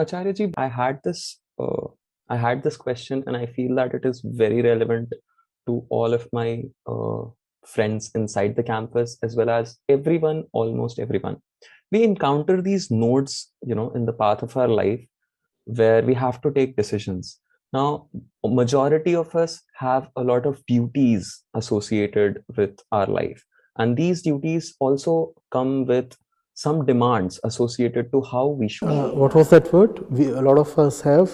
Acharya ji, I had this uh, I had this question, and I feel that it is very relevant to all of my uh, friends inside the campus as well as everyone, almost everyone. We encounter these nodes, you know, in the path of our life where we have to take decisions. Now, majority of us have a lot of duties associated with our life, and these duties also come with some demands associated to how we should. Uh, what was that word? We, a lot of us have.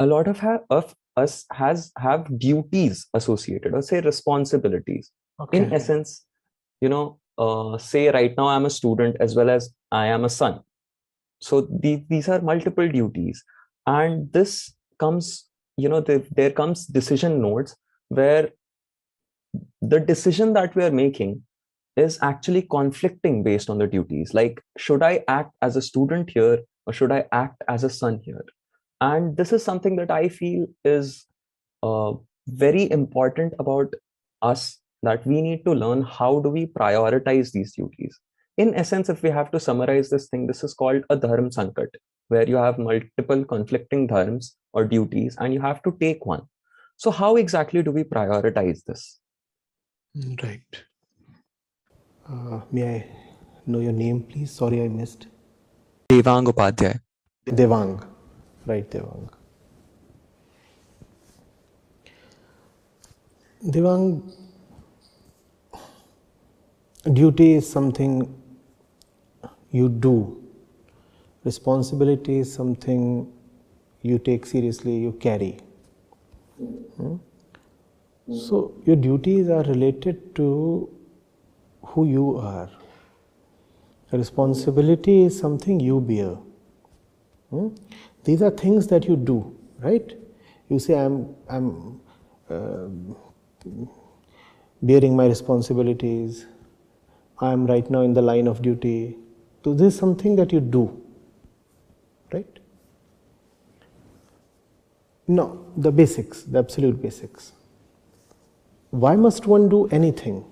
a lot of, ha- of us has have duties associated or say responsibilities Okay. in essence you know uh, say right now i'm a student as well as i am a son so the, these are multiple duties and this comes you know the, there comes decision nodes where the decision that we are making is actually conflicting based on the duties. Like should i act as a student here or should i act as a son here? And this is something that i feel is uh, very important about us that we need to learn how do we prioritize these duties. In essence if we have to summarize this thing this is called a dharm sankat where you have multiple conflicting dharms or duties and you have to take one. So how exactly do we prioritize this? Right. Uh, may I know your name, please? Sorry, I missed. devang upadhyay Devang. Right, Devang. Devang, duty is something you do. Responsibility is something you take seriously, you carry. Hmm? So, your duties are related to who you are. Responsibility is something you bear. Hmm? These are things that you do, right? You say, I'm, I'm uh, bearing my responsibilities, I'm right now in the line of duty. So, this is something that you do, right? No, the basics, the absolute basics. Why must one do anything?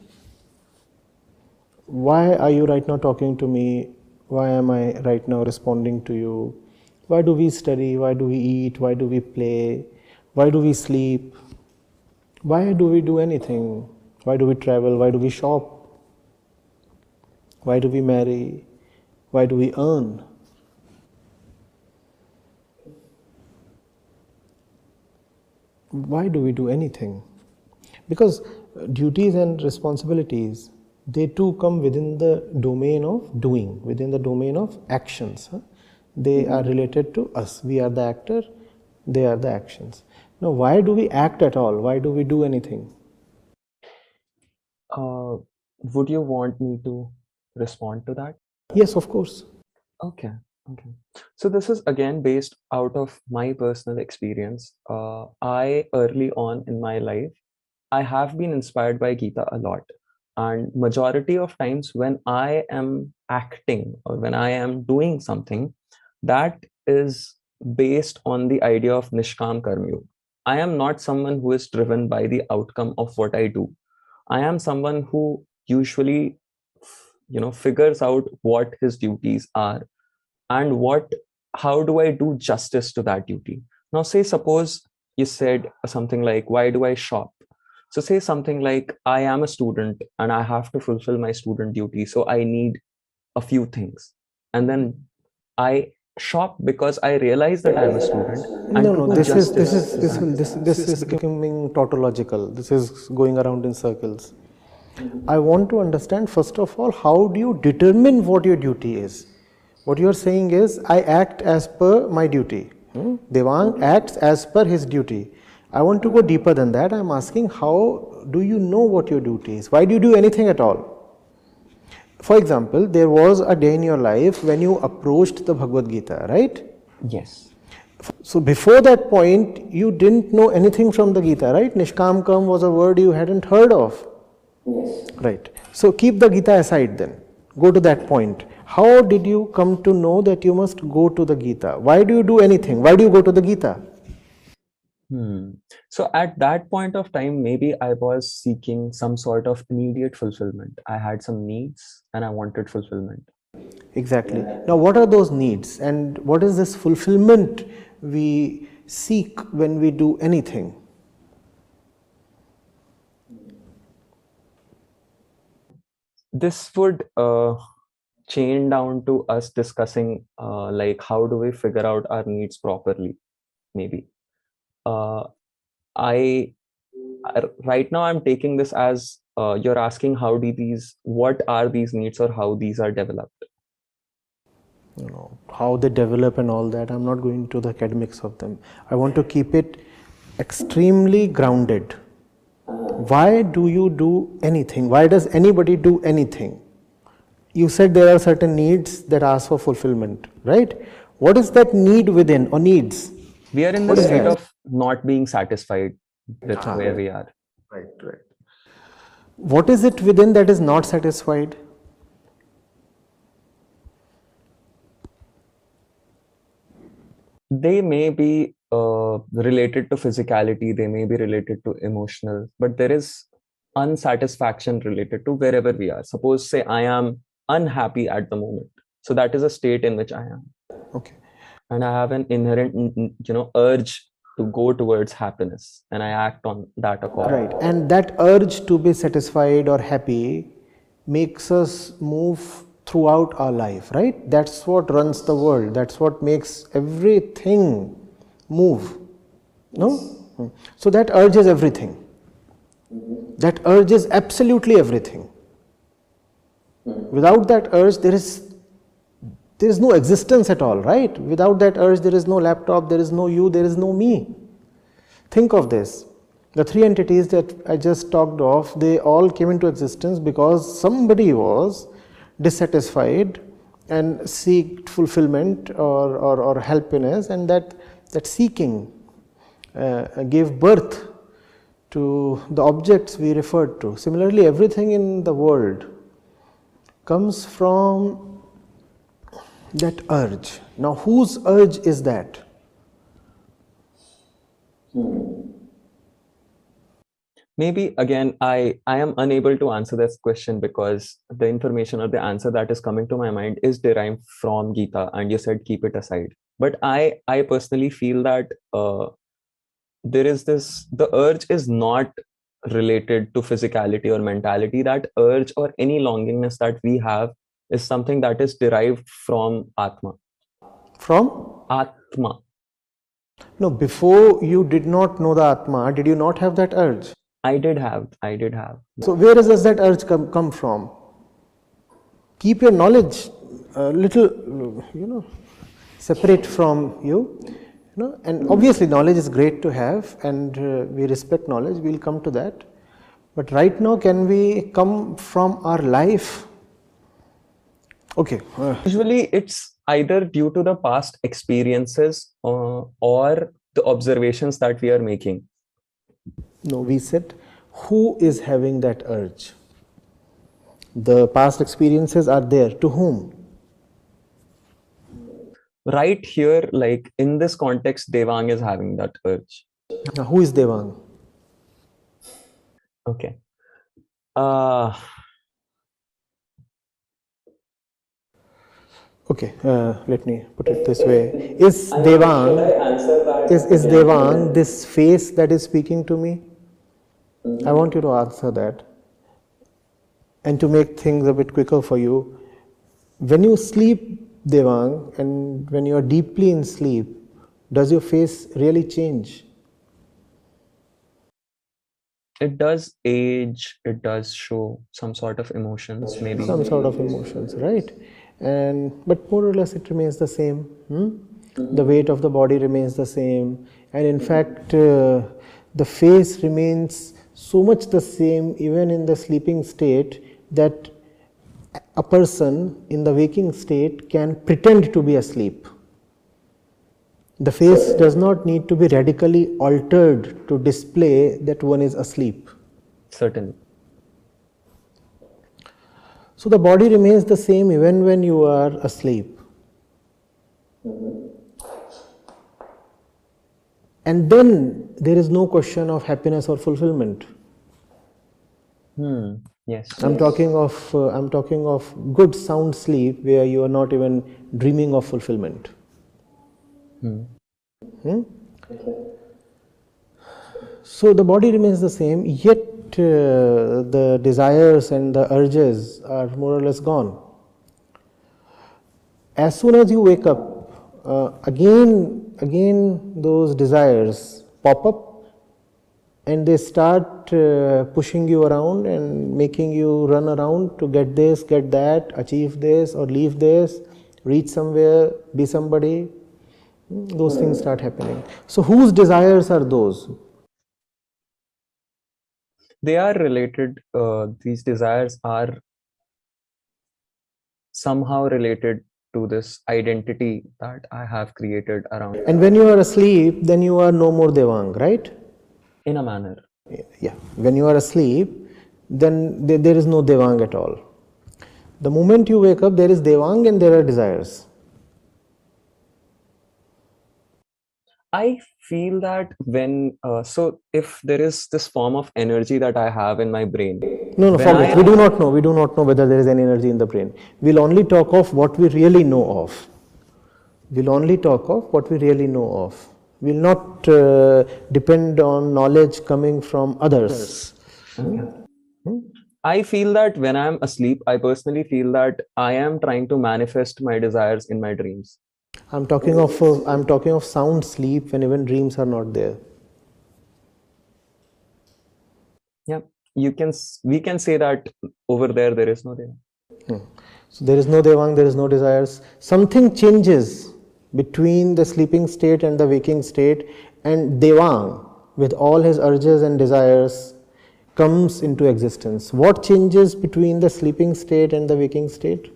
Why are you right now talking to me? Why am I right now responding to you? Why do we study? Why do we eat? Why do we play? Why do we sleep? Why do we do anything? Why do we travel? Why do we shop? Why do we marry? Why do we earn? Why do we do anything? Because uh, duties and responsibilities, they too come within the domain of doing, within the domain of actions. huh? They are related to us. We are the actor, they are the actions. Now, why do we act at all? Why do we do anything? uh, would you want me to respond to that Yes, of course. Okay, okay. So this is again based out of my personal experience. Uh, I early on in my life, I have been inspired by Gita a lot, and majority of times when I am acting or when I am doing something, that is based on the idea of Nishkam Karma I am not someone who is driven by the outcome of what I do. I am someone who usually you know figures out what his duties are and what how do i do justice to that duty. Now say suppose you said something like why do i shop so say something like i am a student and i have to fulfill my student duty so i need a few things and then i shop because i realize that i'm a student and No, no, this is this is this is this, this is becoming tautological. This is going around in circles. I want to understand first of all how do you determine what your duty is? What you are saying is I act as per my duty. Hmm? Devang acts as per his duty. I want to go deeper than that. I am asking how do you know what your duty is? Why do you do anything at all? For example, there was a day in your life when you approached the Bhagavad Gita, right? yes So before that point, you didn't know anything from the Gita, right? Nishkam Karm was a word you hadn't heard of. Yes. Right. So keep the Gita aside then. Go to that point. How did you come to know that you must go to the Gita? Why do you do anything? Why do you go to the Gita? Hmm. So at that point of time, maybe I was seeking some sort of immediate fulfillment. I had some needs and I wanted fulfillment. Exactly. Now, what are those needs and what is this fulfillment we seek when we do anything? This would uh, chain down to us discussing uh, like how do we figure out our needs properly, maybe. Uh, I right now I'm taking this as uh, you're asking how do these what are these needs or how these are developed? You know how they develop and all that i'm not going to the academics of them. I want to keep it extremely grounded. Why do you do anything? Why does anybody do anything? You said there are certain needs that ask for fulfillment right? What is that need within or needs? We are in the state of not being satisfied with ah, where we are. Right right. What is it within that is not satisfied? They may be uh, related to physicality they may be related to emotional but there is unsatisfaction related to wherever we are. Suppose say i am unhappy at the moment. So that is a state in which i am. Okay. And i have an inherent you know urge to go towards happiness and i act on that accordingly right and that urge to be satisfied or happy makes us move throughout our life, right? That's what runs the world. That's what makes everything move. No? So that urges everything. That urges absolutely everything. Without that urge, there is there is no existence at all, right? Without that urge, there is no laptop, there is no you, there is no me. Think of this. The three entities that I just talked of, they all came into existence because somebody was dissatisfied and seek fulfillment or, or, or happiness and that, that seeking uh, gave birth to the objects we referred to. Similarly, everything in the world comes from that urge. Now, whose urge is that? Maybe again i i am unable to answer this question because the information or the answer that is coming to my mind is derived from gita and you said keep it aside but i i personally feel that uh, there is this the urge is not related to physicality or mentality that urge or any longingness that we have is something that is derived from atma from atma no before you did not know the atma did you not have that urge I did have. I did have. So where does that urge come, come from? Keep your knowledge a little, you know, separate from you. You know, and obviously knowledge is great to have, and uh, we respect knowledge. We'll come to that. But right now, can we come from our life? Okay. Uh. Usually, it's either due to the past experiences uh, or the observations that we are making no, we said who is having that urge? The past experiences are there. To whom? Right here, like in this context, Devang is having that urge. Now, who is Devang? Okay. Uh, Okay, uh, let me put it this way. Is Devang, is, is Devang this face that is speaking to me? I want you to answer that. And to make things a bit quicker for you, when you sleep, Devang, and when you are deeply in sleep, does your face really change? It does age, it does show some sort of emotions, maybe. Some sort of emotions, right? And but more or less it remains the same. Hmm? The weight of the body remains the same, and in fact, uh, the face remains so much the same even in the sleeping state that a person in the waking state can pretend to be asleep. The face does not need to be radically altered to display that one is asleep. Certainly. So the body remains the same even when you are asleep. And then there is no question of happiness or fulfillment. Hmm. Yes. I'm yes. talking of uh, I'm talking of good sound sleep where you are not even dreaming of fulfillment. Hmm. Hmm? So the body remains the same, yet the desires and the urges are more or less gone. As soon as you wake up, uh, again, again those desires pop up and they start uh, pushing you around and making you run around to get this, get that, achieve this or leave this, reach somewhere, be somebody. Those things start happening. So, whose desires are those? They are related, uh, these desires are somehow related to this identity that I have created around. And when you are asleep, then you are no more Devang, right? In a manner. Yeah. When you are asleep, then there, there is no Devang at all. The moment you wake up, there is Devang and there are desires. I feel that when, uh, so if there is this form of energy that I have in my brain. No, no, forget. I We do not know. We do not know whether there is any energy in the brain. We'll only talk of what we really know of. We'll only talk of what we really know of. We'll not uh, depend on knowledge coming from others. I feel that when I'm asleep, I personally feel that I am trying to manifest my desires in my dreams. I'm talking of uh, I'm talking of sound sleep when even dreams are not there. Yeah, you can. We can say that over there there is no there. So there is no devang, there is no desires. Something changes between the sleeping state and the waking state, and devang, with all his urges and desires, comes into existence. What changes between the sleeping state and the waking state?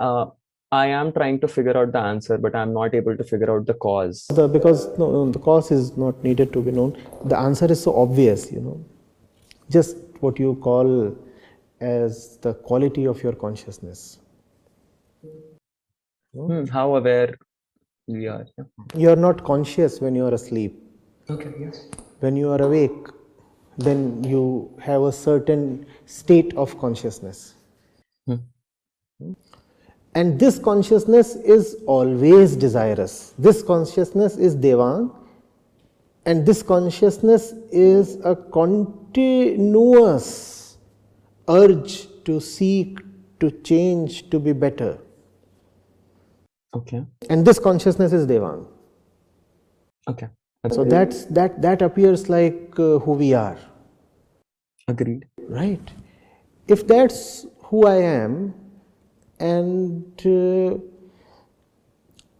Uh, I am trying to figure out the answer, but I'm not able to figure out the cause. The, because no, no, the cause is not needed to be known. The answer is so obvious, you know. Just what you call as the quality of your consciousness. Hmm, how aware we are. Yeah. You are not conscious when you are asleep. Okay. Yes. When you are awake, then you have a certain state of consciousness. Hmm. And this consciousness is always desirous. This consciousness is Devang, and this consciousness is a continuous urge to seek, to change, to be better. Okay. And this consciousness is Devang. Okay. So that's that that appears like uh, who we are. Agreed. Right. If that's who I am, and uh,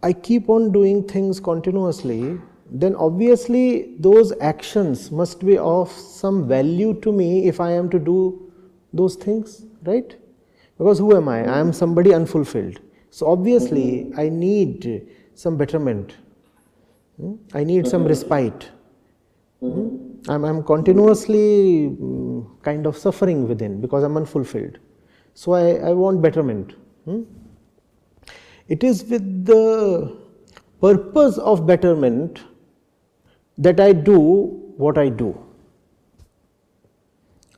I keep on doing things continuously, then obviously those actions must be of some value to me if I am to do those things, right? Because who am I? I am somebody unfulfilled. So obviously I need some betterment. Hmm? I need some respite. Hmm? I'm, continuously mm, kind of suffering within because I'm unfulfilled. So I, I want betterment. Hmm? It is with the purpose of betterment that I do what I do.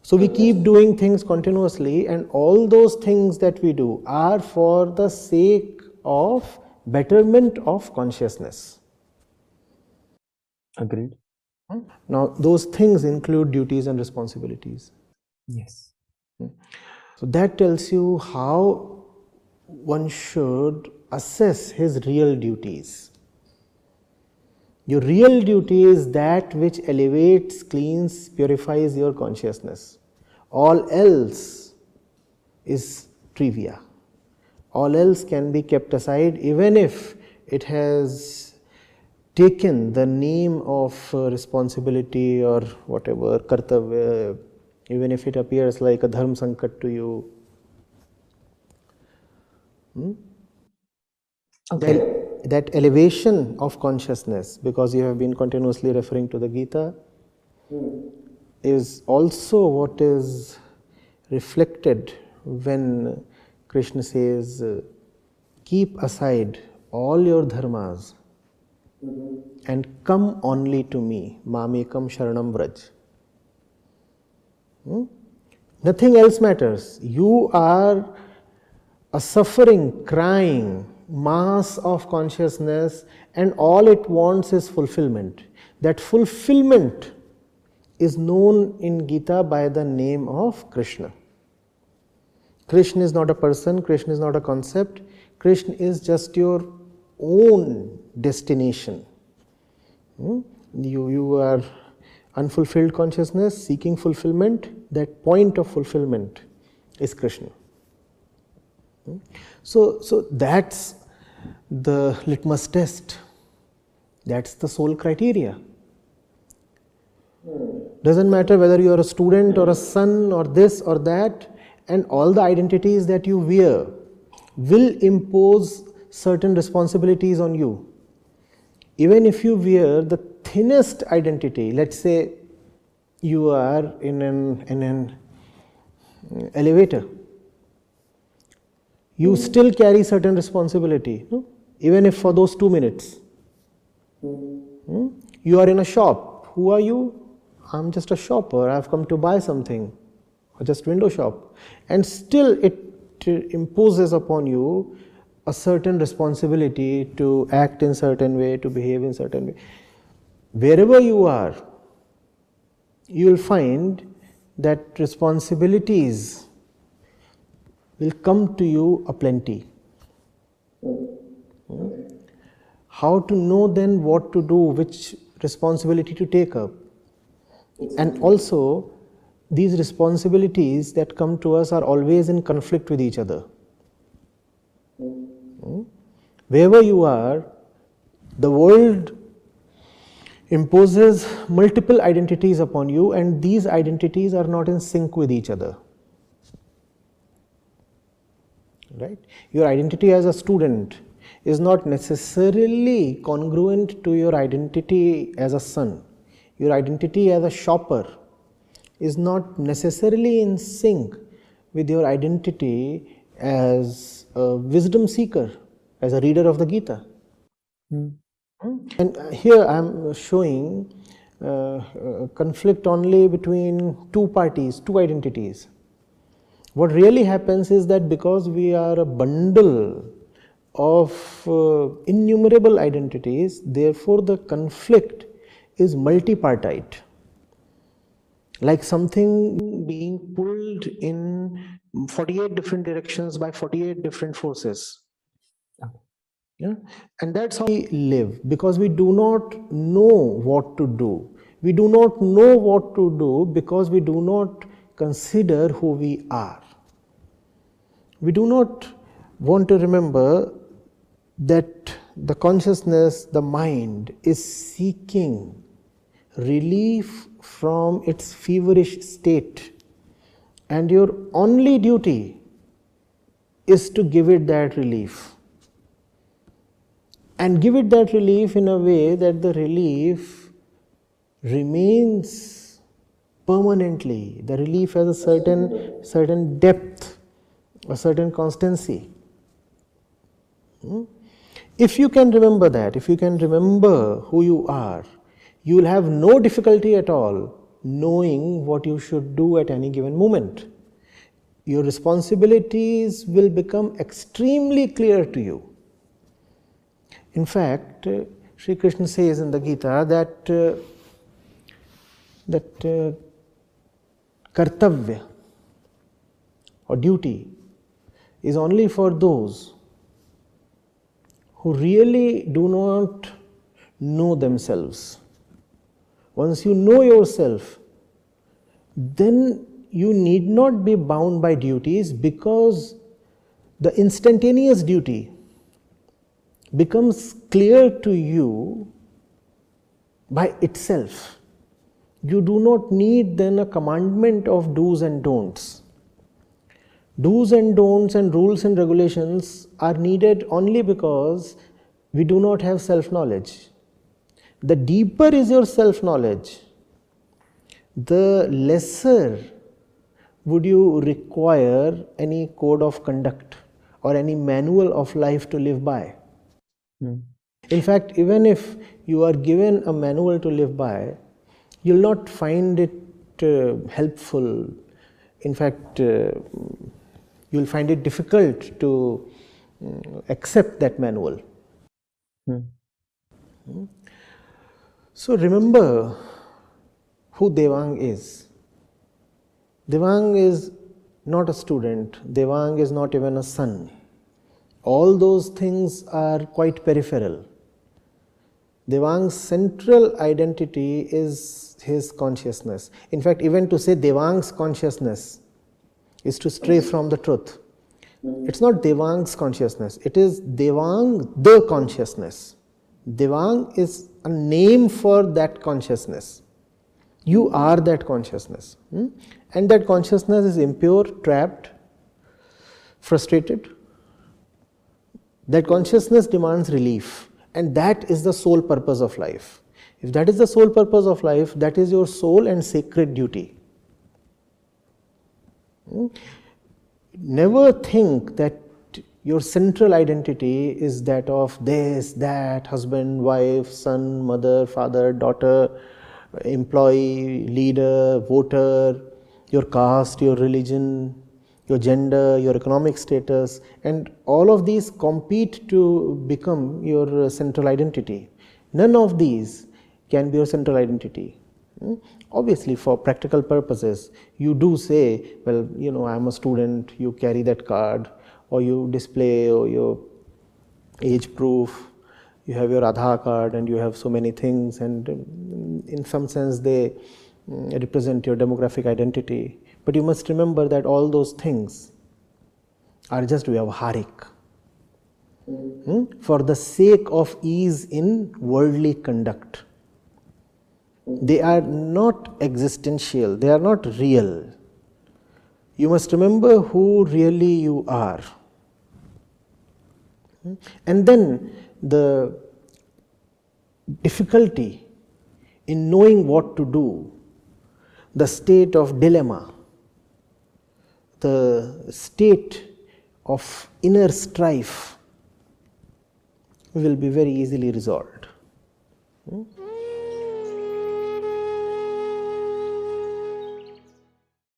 So we keep doing things continuously, and all those things that we do are for the sake of betterment of consciousness. Agreed. Now, those things include duties and responsibilities. Yes. So, that tells you how one should assess his real duties. Your real duty is that which elevates, cleans, purifies your consciousness. All else is trivia. All else can be kept aside even if it has taken the name of uh, responsibility or whatever, kartavya, even if it appears like a dharma sankat to you. Hmm? Okay. That, that elevation of consciousness, because you have been continuously referring to the Gita, is also what is reflected when Krishna says, uh, Keep aside all your dharmas and come only to me. Mamekam Sharanam Vraj. Hmm? Nothing else matters. You are a suffering, crying mass of consciousness, and all it wants is fulfillment. That fulfillment is known in Gita by the name of Krishna. Krishna is not a person, Krishna is not a concept, Krishna is just your own destination. Hmm? You, you are unfulfilled consciousness seeking fulfillment, that point of fulfillment is Krishna. So, so that's the litmus test, that's the sole criteria. Doesn't matter whether you are a student or a son or this or that, and all the identities that you wear will impose certain responsibilities on you. Even if you wear the thinnest identity, let's say you are in an, in an elevator, you still carry certain responsibility, no? even if for those two minutes. Hmm? You are in a shop. Who are you? I'm just a shopper. I've come to buy something, or just window shop. And still, it imposes upon you a certain responsibility to act in certain way, to behave in certain way. Wherever you are, you will find that responsibilities will come to you aplenty. How to know then what to do, which responsibility to take up. And also, these responsibilities that come to us are always in conflict with each other. Hmm? Wherever you are, the world imposes multiple identities upon you, and these identities are not in sync with each other. Right? Your identity as a student is not necessarily congruent to your identity as a son. Your identity as a shopper is not necessarily in sync with your identity as a wisdom seeker, as a reader of the Gita. Mm. And here I am showing uh, conflict only between two parties, two identities. What really happens is that because we are a bundle of uh, innumerable identities, therefore the conflict is multipartite like something being pulled in 48 different directions by 48 different forces. Yeah? And that's how we live because we do not know what to do. We do not know what to do because we do not consider who we are. We do not want to remember that the consciousness, the mind, is seeking relief from its feverish state, and your only duty is to give it that relief. And give it that relief in a way that the relief remains permanently. The relief has a certain, certain depth, a certain constancy. Hmm? If you can remember that, if you can remember who you are, you will have no difficulty at all knowing what you should do at any given moment. Your responsibilities will become extremely clear to you. In fact, uh, Sri Krishna says in the Gita that uh, that uh, kartavya or duty is only for those who really do not know themselves once you know yourself, then you need not be bound by duties because the instantaneous duty becomes clear to you by itself. You do not need then a commandment of do's and don'ts. Do's and don'ts and rules and regulations are needed only because we do not have self knowledge the deeper is your self knowledge, the lesser would you require any code of conduct or any manual of life to live by. Hmm. In fact, even if you are given a manual to live by, you'll not find it uh, helpful. In fact, uh, you'll find it difficult to um, accept that manual. Hmm. Hmm. So remember who Devang is. Devang is not a student, Devang is not even a son. All those things are quite peripheral. Devang's central identity is his consciousness. In fact, even to say Devang's consciousness is to stray from the truth. It's not Devang's consciousness, it is Devang the consciousness. Devang is a name for that consciousness. You are that consciousness. Hmm? And that consciousness is impure, trapped, frustrated. That consciousness demands relief. And that is the sole purpose of life. If that is the sole purpose of life, that is your sole and sacred duty. Never think that your central identity is that of this, that, husband, wife, son, mother, father, daughter, employee, leader, voter, your caste, your religion, your gender, your economic status, and all of these compete to become your central identity. None of these can be your central identity. Hmm? Obviously, for practical purposes, you do say, well, you know, I am a student, you carry that card, or you display or your age proof, you have your Aadhaar card, and you have so many things, and in some sense, they mm, represent your demographic identity. But you must remember that all those things are just vyavharik. Hmm? For the sake of ease in worldly conduct. They are not existential, they are not real. You must remember who really you are. And then the difficulty in knowing what to do, the state of dilemma, the state of inner strife will be very easily resolved. Hmm?